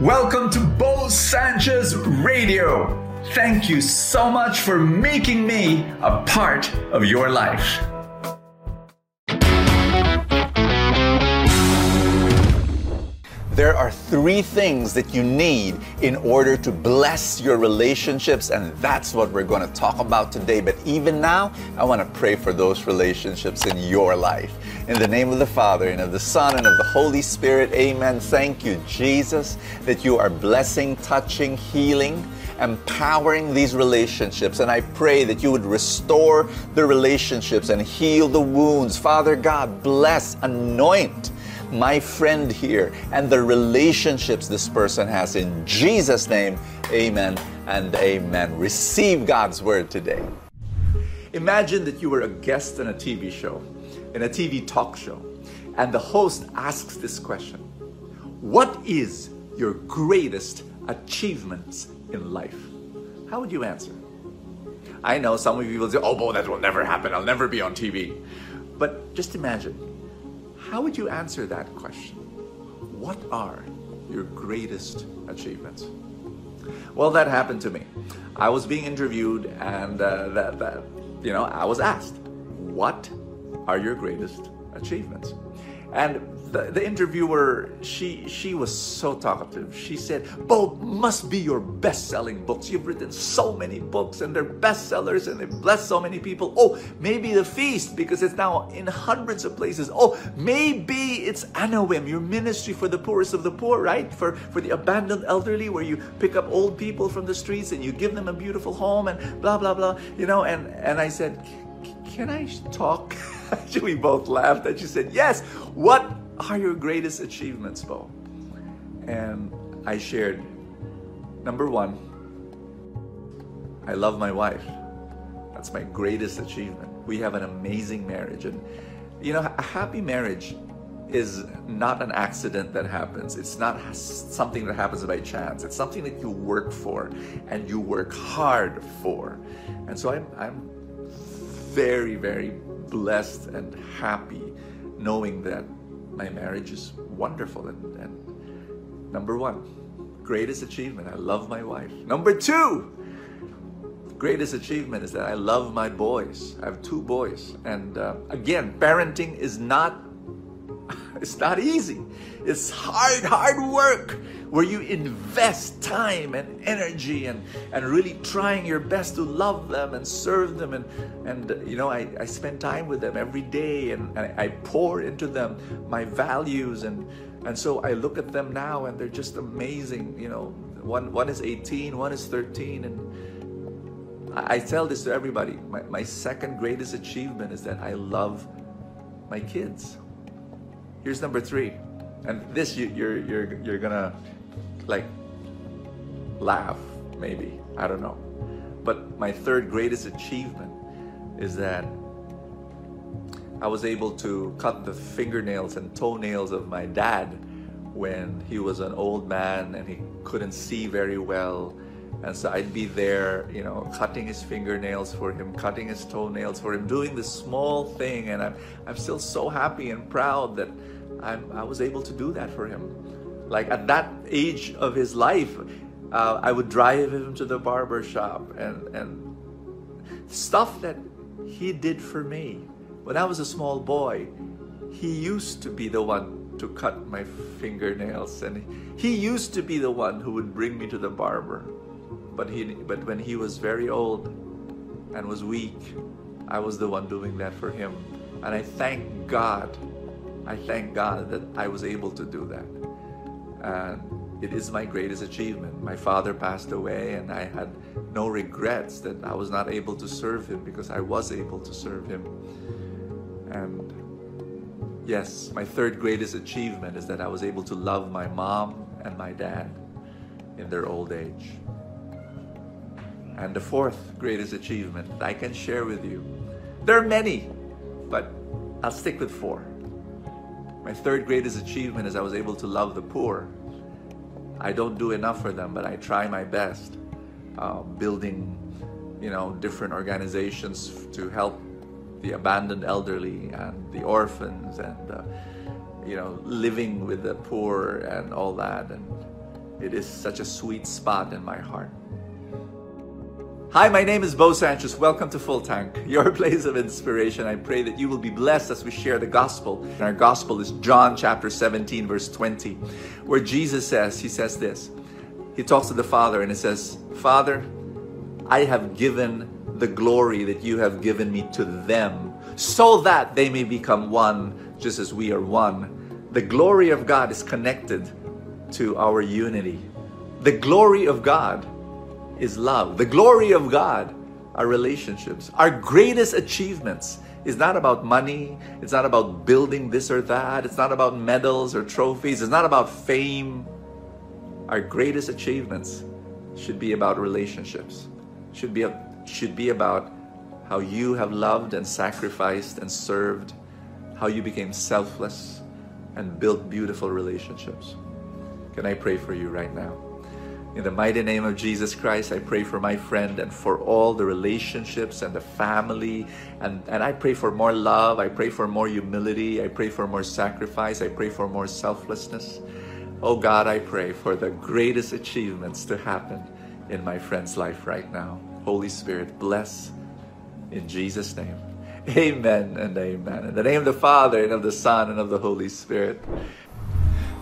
Welcome to Bo Sanchez Radio. Thank you so much for making me a part of your life. There are three things that you need in order to bless your relationships, and that's what we're going to talk about today. But even now, I want to pray for those relationships in your life. In the name of the Father, and of the Son, and of the Holy Spirit, amen. Thank you, Jesus, that you are blessing, touching, healing empowering these relationships. And I pray that you would restore the relationships and heal the wounds. Father God, bless, anoint my friend here and the relationships this person has. In Jesus' name, amen and amen. Receive God's word today. Imagine that you were a guest on a TV show, in a TV talk show, and the host asks this question What is your greatest achievements in life? How would you answer? I know some of you will say, Oh, boy, that will never happen. I'll never be on TV. But just imagine how would you answer that question? What are your greatest achievements? Well, that happened to me. I was being interviewed, and uh, that, that, you know, I was asked, "What are your greatest achievements?" And the, the interviewer, she she was so talkative. She said, Bo must be your best-selling books. You've written so many books and they're bestsellers and they bless so many people. Oh, maybe The Feast, because it's now in hundreds of places. Oh, maybe it's Anawim, your ministry for the poorest of the poor, right? For for the abandoned elderly, where you pick up old people from the streets and you give them a beautiful home and blah blah blah. You know, and and I said, Can I talk? we both laughed and she said, Yes. What are your greatest achievements, Bo? And I shared number one, I love my wife. That's my greatest achievement. We have an amazing marriage. And, you know, a happy marriage is not an accident that happens. It's not something that happens by chance. It's something that you work for and you work hard for. And so I'm, I'm very, very blessed and happy knowing that my marriage is wonderful and, and number one greatest achievement i love my wife. Number two greatest achievement is that i love my boys. I have two boys. And uh, again parenting is not it's not easy. It's hard hard work where you invest time and energy and, and really trying your best to love them and serve them. And, and you know I, I spend time with them every day and, and I pour into them my values. And and so I look at them now and they're just amazing you know. One one is 18 one is 13 and I, I tell this to everybody. My, my second greatest achievement is that I love my kids here's number three and this you, you're you're you're gonna like laugh, maybe. I don't know. But my third greatest achievement is that I was able to cut the fingernails and toenails of my dad when he was an old man and he couldn't see very well. And so I'd be there, you know, cutting his fingernails for him, cutting his toenails for him, doing this small thing. And I'm, I'm still so happy and proud that I'm, I was able to do that for him. Like at that age of his life, uh, I would drive him to the barber shop and, and stuff that he did for me. When I was a small boy, he used to be the one to cut my fingernails and he used to be the one who would bring me to the barber. But he but when he was very old and was weak, I was the one doing that for him. And I thank God. I thank God that I was able to do that and it is my greatest achievement. My father passed away, and I had no regrets that I was not able to serve him because I was able to serve him. And yes, my third greatest achievement is that I was able to love my mom and my dad in their old age. And the fourth greatest achievement that I can share with you, there are many, but I'll stick with four. My third greatest achievement is I was able to love the poor. I don't do enough for them, but I try my best. Uh, building, you know, different organizations to help the abandoned elderly and the orphans and, uh, you know, living with the poor and all that. And It is such a sweet spot in my heart. Hi, my name is Bo Sanchez. Welcome to Full Tank, your place of inspiration. I pray that you will be blessed as we share the gospel. And our gospel is John chapter 17, verse 20, where Jesus says, He says this. He talks to the Father and He says, Father, I have given the glory that you have given me to them so that they may become one just as we are one. The glory of God is connected to our unity. The glory of God is love. The glory of God are relationships. Our greatest achievements is not about money. It's not about building this or that. It's not about medals or trophies. It's not about fame. Our greatest achievements should be about relationships. Should be should be about how you have loved and sacrificed and served, how you became selfless and built beautiful relationships. Can I pray for you right now? In the mighty name of Jesus Christ, I pray for my friend and for all the relationships and the family. And, and I pray for more love. I pray for more humility. I pray for more sacrifice. I pray for more selflessness. Oh God, I pray for the greatest achievements to happen in my friend's life right now. Holy Spirit, bless in Jesus' name. Amen and amen. In the name of the Father and of the Son and of the Holy Spirit.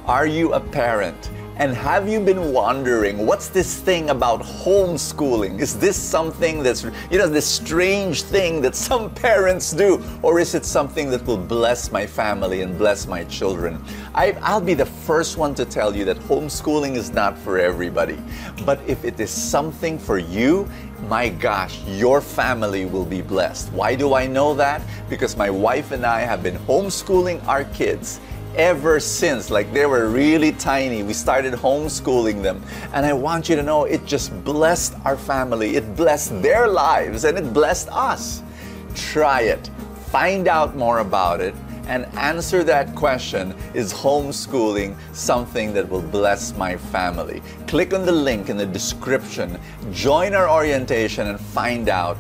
Are you a parent? And have you been wondering what's this thing about homeschooling? Is this something that's, you know, this strange thing that some parents do? Or is it something that will bless my family and bless my children? I, will be the first one to tell you that homeschooling is not for everybody. But if it is something for you, my gosh, your family will be blessed. Why do I know that? Because my wife and I have been homeschooling our kids ever since. Like they were really tiny. We started homeschooling them. And I want you to know it just blessed our family. It blessed their lives and it blessed us. Try it. Find out more about it and answer that question Is homeschooling something that will bless my family? Click on the link in the description, join our orientation, and find out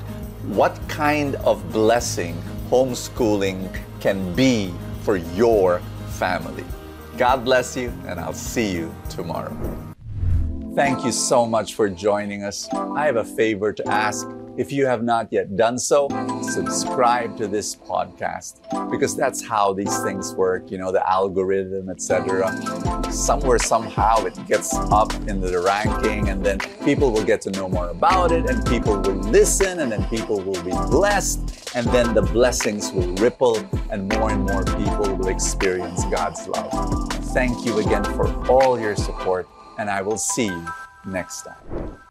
what kind of blessing homeschooling can be for your family. God bless you, and I'll see you tomorrow. Thank you so much for joining us. I have a favor to ask. If you have not yet done so, subscribe to this podcast because that's how these things work, you know, the algorithm, etc. Somewhere, somehow, it gets up in the ranking, and then people will get to know more about it, and people will listen, and then people will be blessed, and then the blessings will ripple, and more and more people will experience God's love. Thank you again for all your support, and I will see you next time.